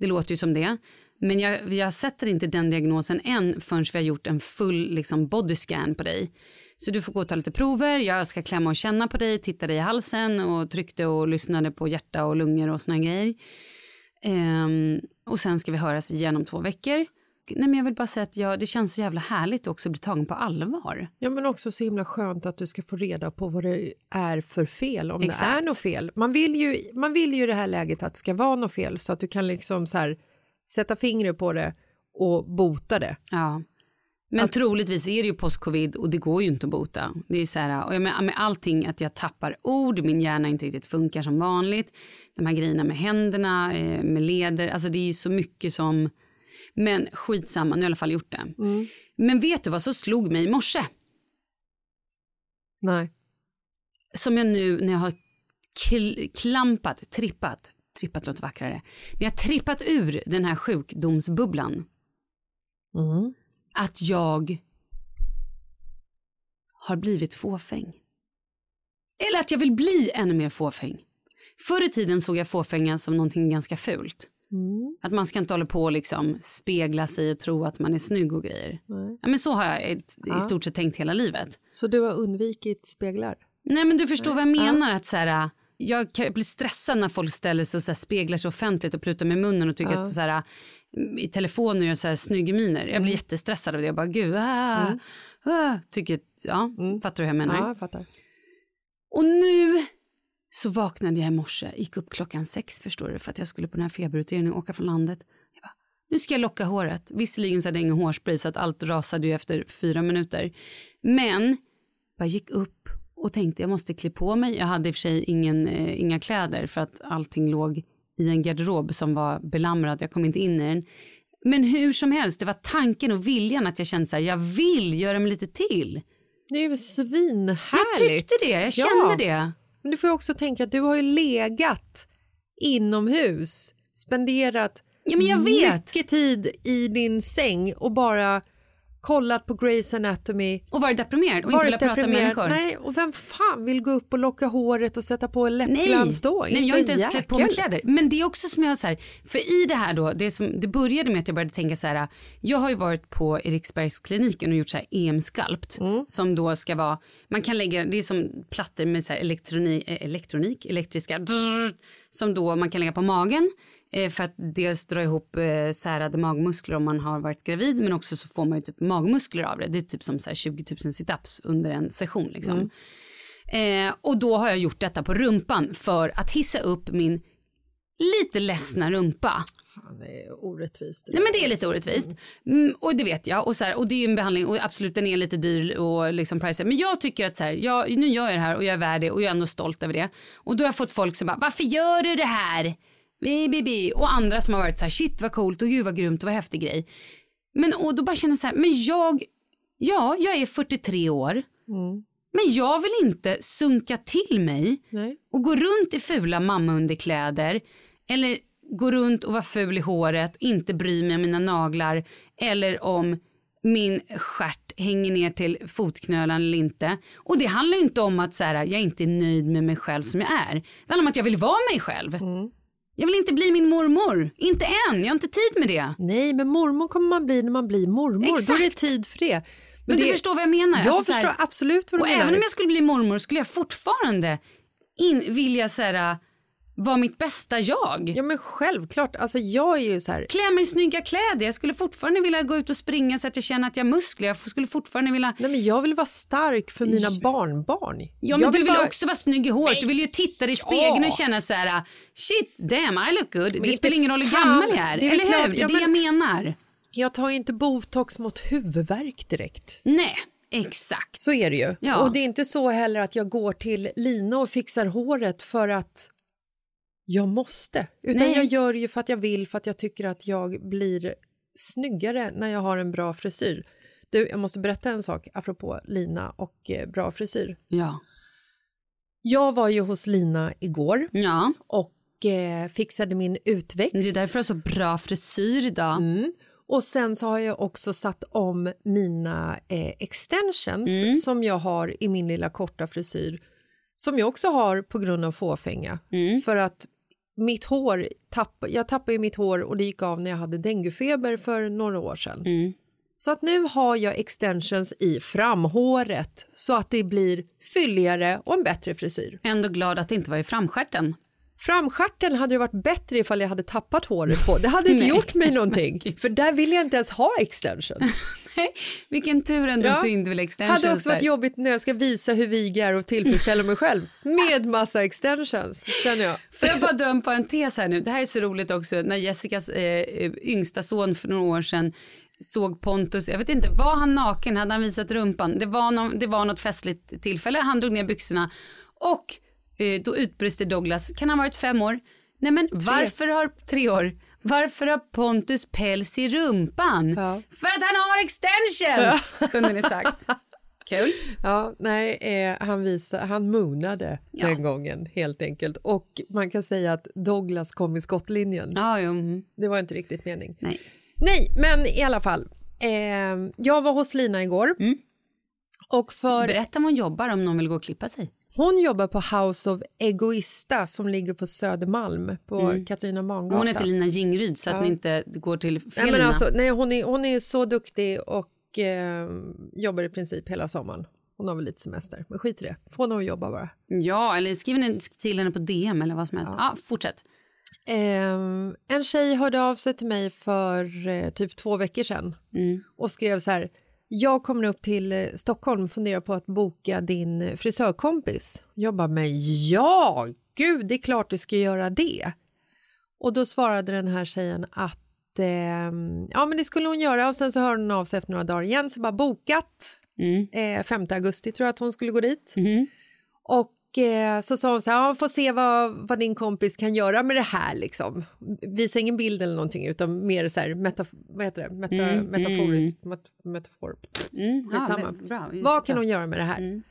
Det låter ju som det. Men jag, jag sätter inte den diagnosen än förrän vi har gjort en full liksom, body scan på dig. Så du får gå och ta lite prover, jag ska klämma och känna på dig, titta dig i halsen och tryckte och lyssnade på hjärta och lungor och såna grejer. Ehm, och sen ska vi höras igen om två veckor. Nej, men jag vill bara säga att jag, det känns så jävla härligt också att bli tagen på allvar. Ja, men också så himla skönt att du ska få reda på vad det är för fel, om det Exakt. är något fel. Man vill, ju, man vill ju i det här läget att det ska vara något fel så att du kan liksom så här, sätta fingret på det och bota det. Ja. Men troligtvis är det ju post-covid och det går ju inte att bota. Det är så här, och jag med, med allting att jag tappar ord, min hjärna inte riktigt funkar som vanligt. De här grejerna med händerna, eh, med leder, alltså det är ju så mycket som... Men skitsamma, nu har jag i alla fall gjort det. Men vet du vad som slog mig i morse? Nej. Som jag nu när jag har kl- klampat, trippat, trippat låter vackrare. När jag trippat ur den här sjukdomsbubblan. Mm. Att jag har blivit fåfäng. Eller att jag vill bli ännu mer fåfäng. Förr i tiden såg jag fåfänga som någonting ganska fult. Att man ska inte hålla på och liksom spegla sig och tro att man är snygg och grejer. Ja, men så har jag i stort sett tänkt hela livet. Så du har undvikit speglar? Nej men du förstår vad jag menar. Att så här, jag kan bli stressad när folk ställer sig och så speglar sig offentligt och plutar med munnen och tycker att så här, i telefonen gör så här snygga miner. Jag blir jättestressad av det. Jag bara gud, ah, ah, tycker, att- ja, fattar du hur jag menar? Ja, jag fattar. Och nu så vaknade jag i morse, gick upp klockan sex förstår du för att jag skulle på den här feberutredningen och åka från landet. Jag bara, nu ska jag locka håret. Visserligen så hade jag ingen hårspray så att allt rasade ju efter fyra minuter. Men jag gick upp och tänkte jag måste klä på mig. Jag hade i och för sig ingen, eh, inga kläder för att allting låg i en garderob som var belamrad. Jag kom inte in i den. Men hur som helst, det var tanken och viljan att jag kände så här, jag vill göra mig lite till. Det är ju svinhärligt. Jag tyckte det, jag kände Ja. det. Men du får också tänka att du har ju legat inomhus, spenderat Ja, mycket tid i din säng och bara kollat på Grey's Anatomy. Och varit deprimerad och inte vilja prata med människor. Nej, och vem fan vill gå upp och locka håret och sätta på läppglans då? Nej, jag har inte ens en klätt på mig kläder. Men det är också som jag så här, för i det här då, det, som, det började med att jag började tänka så här, jag har ju varit på Eriksbergskliniken och gjort så här EM-skalpt Mm. som då ska vara, man kan lägga, det är som plattor med så här elektronik, eh, elektronik elektriska, drrr, som då man kan lägga på magen för att dels dra ihop eh, särade magmuskler om man har varit gravid men också så får man ju typ magmuskler av det. Det är typ som så här 20 000 situps under en session liksom. Eh, och då har jag gjort detta på rumpan för att hissa upp min lite ledsna rumpa. Fan, det är orättvist. Nej men det är lite orättvist. Mm, och det vet jag. Och, så här, och det är ju en behandling och absolut den är lite dyr och liksom pricey. Men jag tycker att så här, jag, nu gör jag det här och jag är värd det och jag är ändå stolt över det. Och då har jag fått folk som bara, varför gör du det här? Bi. Och andra som har varit så här, shit vad coolt och gud vad grymt och vad häftig grej. Men och då bara känner jag så här, men jag, ja jag är 43 år. Men jag vill inte sunka till mig Nej. och gå runt i fula mammaunderkläder eller gå runt och vara ful i håret, inte bry mig om mina naglar eller om min stjärt hänger ner till fotknölarna eller inte. Och det handlar inte om att så här, jag inte är nöjd med mig själv som jag är. Det handlar om att jag vill vara mig själv. Jag vill inte bli min mormor. Inte än. Jag har inte tid med det. Nej, men mormor kommer man bli när man blir mormor. Då är det Exakt. tid för det. Men, du det- förstår vad jag menar? Jag Alltså så här- förstår absolut vad du Och menar. även om jag skulle bli mormor skulle jag fortfarande in, vilja så här, vara mitt bästa jag. Ja men självklart, alltså jag är ju så här. Klä mig i snygga kläder. Jag skulle fortfarande vilja gå ut och springa så att jag känner att jag har muskler. Jag skulle fortfarande vilja... Nej men jag vill vara stark för mina barnbarn. Ja men jag du vill vara- också vara snygg i håret. Du vill ju titta dig i spegeln och känna så här shit damn I look good. det inte spelar ingen roll hur gammal jag är. Det Eller klart, hur? Det är ja, det men- jag menar. Jag tar ju inte botox mot huvudvärk direkt. Nej, exakt. Så är det ju. Ja. Och det är inte så heller att jag går till Lina och fixar håret för att jag måste. Utan Nej. jag gör det ju för att jag vill, för att jag tycker att jag blir snyggare när jag har en bra frisyr. Du, jag måste berätta en sak apropå Lina och eh, bra frisyr. Ja. Jag var ju hos Lina igår Ja. och eh, fixade min utväxt. Det är därför du har så bra frisyr idag. Mm. Och sen så har jag också satt om mina eh, extensions Mm. som jag har i min lilla korta frisyr. Som jag också har på grund av fåfänga. Mm. För att mitt hår, tapp, jag tappade ju mitt hår och det gick av när jag hade denguefeber för några år sedan. Mm. Så att nu har jag extensions i framhåret så att det blir fylligare och en bättre frisyr. Ändå glad att det inte var i framstjärten. Framstjärten hade det varit bättre ifall jag hade tappat håret på. Det hade inte gjort mig någonting. För där vill jag inte ens ha extensions. Vilken tur ändå Ja. att du inte vill extensions. hade också varit där. jobbigt när jag ska visa hur vig jag är och tillfredsställa mig själv med massa extensions, känner jag. Får jag bara dra en parentes här nu? Det här är så roligt också när Jessicas eh, yngsta son för några år sedan såg Pontus, jag vet inte, var han naken? Hade han visat rumpan? Det var, någon, det var något festligt tillfälle, han drog ner byxorna och eh, då utbrister Douglas, kan han ha varit fem år? Nej men varför har, tre år, varför har Pontus päls i rumpan? Ja. För att han har extensions, kunde ni sagt. Kul. Ja, nej, eh, han, visade, han moonade Ja. den gången helt enkelt. Och man kan säga att Douglas kom i skottlinjen. Ja, jo. mm. Det var inte riktigt mening. Nej. Nej, men i alla fall. Eh, jag var hos Lina igår. Och för, Berätta om hon jobbar om någon vill gå och klippa sig. Hon jobbar på House of Egoista som ligger på Södermalm på Katarina Mangatan. Hon heter Lina Jingryd så att Ja. ni inte går till fel Nej, men Lina. alltså, nej, hon, är, hon är så duktig och eh, jobbar i princip hela sommaren. Hon har väl lite semester, men skit i det. Få henne att jobba bara. Ja, eller skriv ni till henne på DM eller vad som helst. Ja, fortsätt. Ehm, en tjej hörde av sig till mig för eh, typ två veckor sedan Mm. och skrev så här. Jag kommer upp till eh, Stockholm och funderar på att boka din eh, frisörkompis. Jag bara, men ja, gud, det är klart du ska göra det. Och då svarade den här tjejen att ehm, ja, men det skulle hon göra och sen så hörde hon av sig efter några dagar igen så bara bokat. Mm. Eh, 5 augusti tror jag att hon skulle gå dit. Mhm. Och eh, så sa hon så här, ja, får se vad, vad din kompis kan göra med det här liksom. Visa ingen bild eller någonting utan mer så här, meta, vad heter det? Meta, Mm, metaforiskt, met, metafor. Mm. Ja, bra. Vad kan hon göra med det här?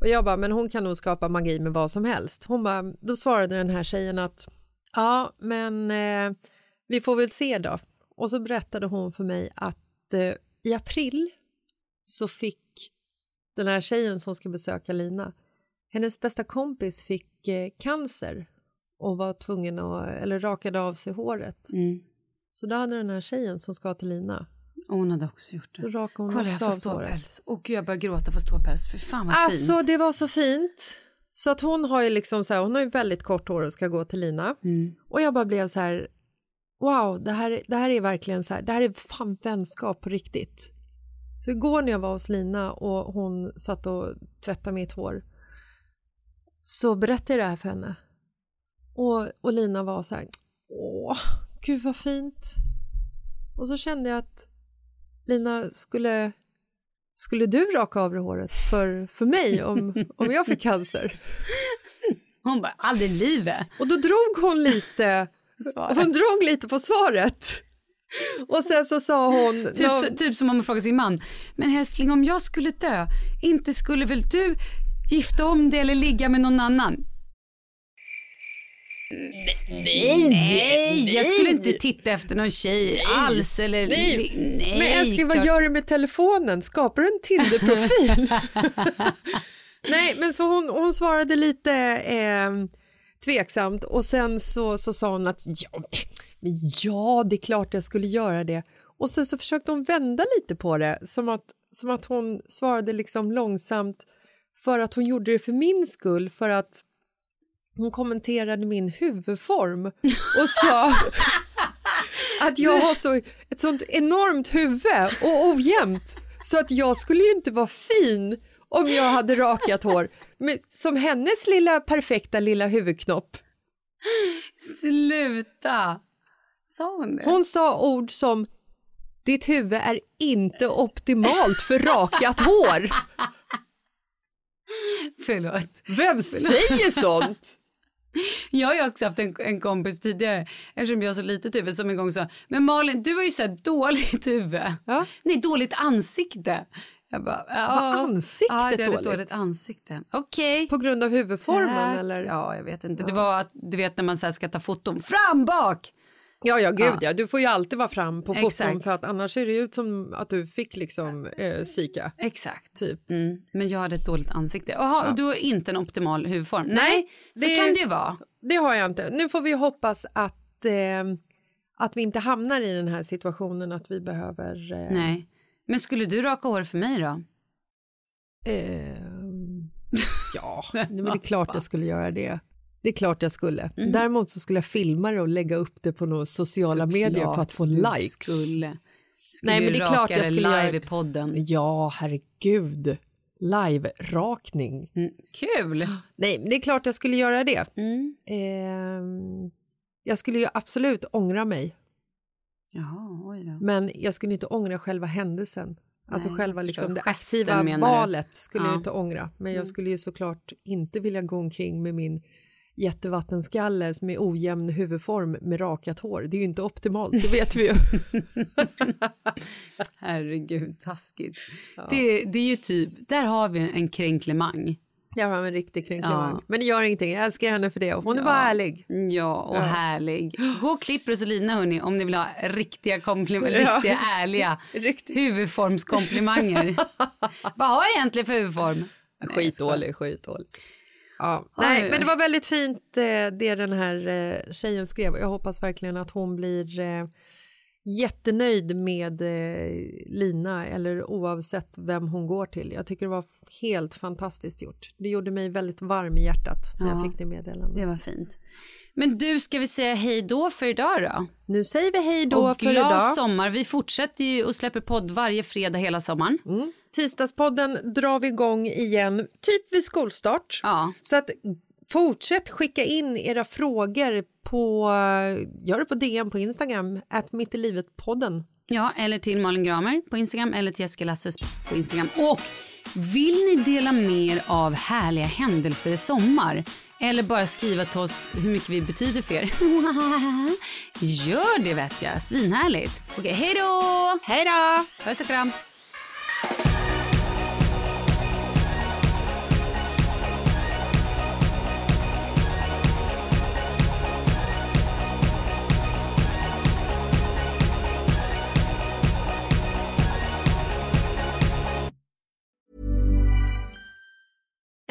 Och jag bara, men hon kan nog skapa magi med vad som helst. Hon bara, då svarade den här tjejen att ja, men eh, vi får väl se då. Och så berättade hon för mig att eh, i april så fick den här tjejen som ska besöka Lina, hennes bästa kompis fick eh, cancer och var tvungen att, eller rakade av sig håret. Mm. Så då hade den här tjejen som ska till Lina, Och Hon hade också gjort då det. rakade hon Kolla, jag också får sig håret. ståpäls. Åh gud, jag börjar gråta för ståpäls. För fan vad Alltså fint. det var så fint. Så att hon har ju liksom så här, hon har ju väldigt kort hår och ska gå till Lina. Mm. Och jag bara blev så här, wow, det här, det här är verkligen så här, det här är fan vänskap på riktigt. Så igår när jag var hos Lina och hon satt och tvättade mitt hår så berättade jag det här för henne. Och, och Lina var så här, åh, gud vad fint. Och så kände jag att Lina, skulle, skulle du raka av dig håret för, för mig om, om jag fick cancer? Hon bara, aldrig i livet. Och då drog hon lite, Svaret. hon drog lite på svaret. Och sen så sa hon... Typ, så, typ som om man frågar sin man. Men älskling, om jag skulle dö, inte skulle väl du gifta om dig eller ligga med någon annan? Nej, nej, jag skulle inte titta efter någon tjej alls. Eller, Nej. nej Men älskling, vad gör du med telefonen? Skapar du en Tinder-profil? Nej, men så hon, hon svarade lite eh, tveksamt och sen så, så sa hon att ja, men ja, det är klart jag skulle göra det. Och sen så försökte hon vända lite på det som att, som att hon svarade liksom långsamt för att hon gjorde det för min skull, för att hon kommenterade min huvudform och sa att jag har så, ett sånt enormt huvud och ojämnt så att jag skulle ju inte vara fin om jag hade rakat hår men, som hennes lilla perfekta lilla huvudknopp. Sluta! Sa hon det? Hon sa ord som ditt huvud är inte optimalt för rakat hår. Förlåt. Vem säger sånt? Jag har också haft en, en kompis tidigare, eftersom jag har så litet huvud, som en gång sa, men Malin du har ju så här dåligt huvud. Ja. Nej, dåligt ansikte. Jag bara, ja. Var ansiktet ja, det dåligt? dåligt ansikte. Okej. På grund av huvudformen Tack. eller? Ja, jag vet inte. Det var att, du vet när man så ska ta foton, fram, bak. Ja, ja, gud Ja. ja. Du får ju alltid vara fram på foton Exakt. för att annars ser det ut som att du fick liksom eh, Zika. Exakt. Typ. Mm. Men jag hade ett dåligt ansikte. Jaha, och du har inte en optimal huvudform. Nej, Nej, så det- kan det ju vara. Det har jag inte. Nu får vi hoppas att, eh, att vi inte hamnar i den här situationen att vi behöver... Eh, Nej. Men skulle du raka hår för mig då? ehm, ja, det är klart jag skulle göra det. Det är klart jag skulle. Mhm. Däremot så skulle jag filma det och lägga upp det på några sociala medier för att få likes. Skulle. Skulle Nej, men det är klart jag skulle live göra- i podden. Ja, herregud. Live-rakning. Mm. Kul! Nej, men det är klart jag skulle göra det. Mm. Ehm, jag skulle ju absolut ångra mig, Jaha, men jag skulle inte ångra själva händelsen. Alltså Nej, själva liksom det aktiva valet skulle Ja. jag inte ångra. Men jag Mm. skulle ju såklart inte vilja gå omkring med min jättevattenskalle med ojämn huvudform med rakat hår. Det är ju inte optimalt, det vet vi ju. Herregud, taskigt. Det, det är ju typ, där har vi en kränklemang. Jag har en riktig kränklemang. Ja. Men det gör ingenting, jag älskar henne för det. Hon är Ja. bara ärlig. Ja, och Ja. härlig. Gå och klipp Rosalina hörni, om ni vill ha riktiga, Ja. riktiga ärliga Riktigt. huvudformskomplimanger. Vad har jag egentligen för huvudform? Skitdålig, skitdålig. Ja. Nej, men det var väldigt fint eh, det den här eh, tjejen skrev. Jag hoppas verkligen att hon blir eh, jättenöjd med Lina eller oavsett vem hon går till. Jag tycker det var helt fantastiskt gjort. Det gjorde mig väldigt varm i hjärtat när Ja. jag fick det meddelandet. Det var fint. Men du, ska vi säga hej då för idag då? Nu säger vi hej då och för glad idag. sommar. Vi fortsätter ju och släpper podd varje fredag hela sommaren. Mm. Tisdagspodden drar vi igång igen, typ vid skolstart. Ja. Så att fortsätt skicka in era frågor på, gör det på DM på Instagram, att mitt i livet-podden. Ja, eller till Malin Gramer på Instagram eller till Eskil Lasses på Instagram. Och vill ni dela mer av härliga händelser i sommar eller bara skriva till oss hur mycket vi betyder för er? Gör det vet jag, svinhärligt. Okej, hej då! Hej då! Puss och kram.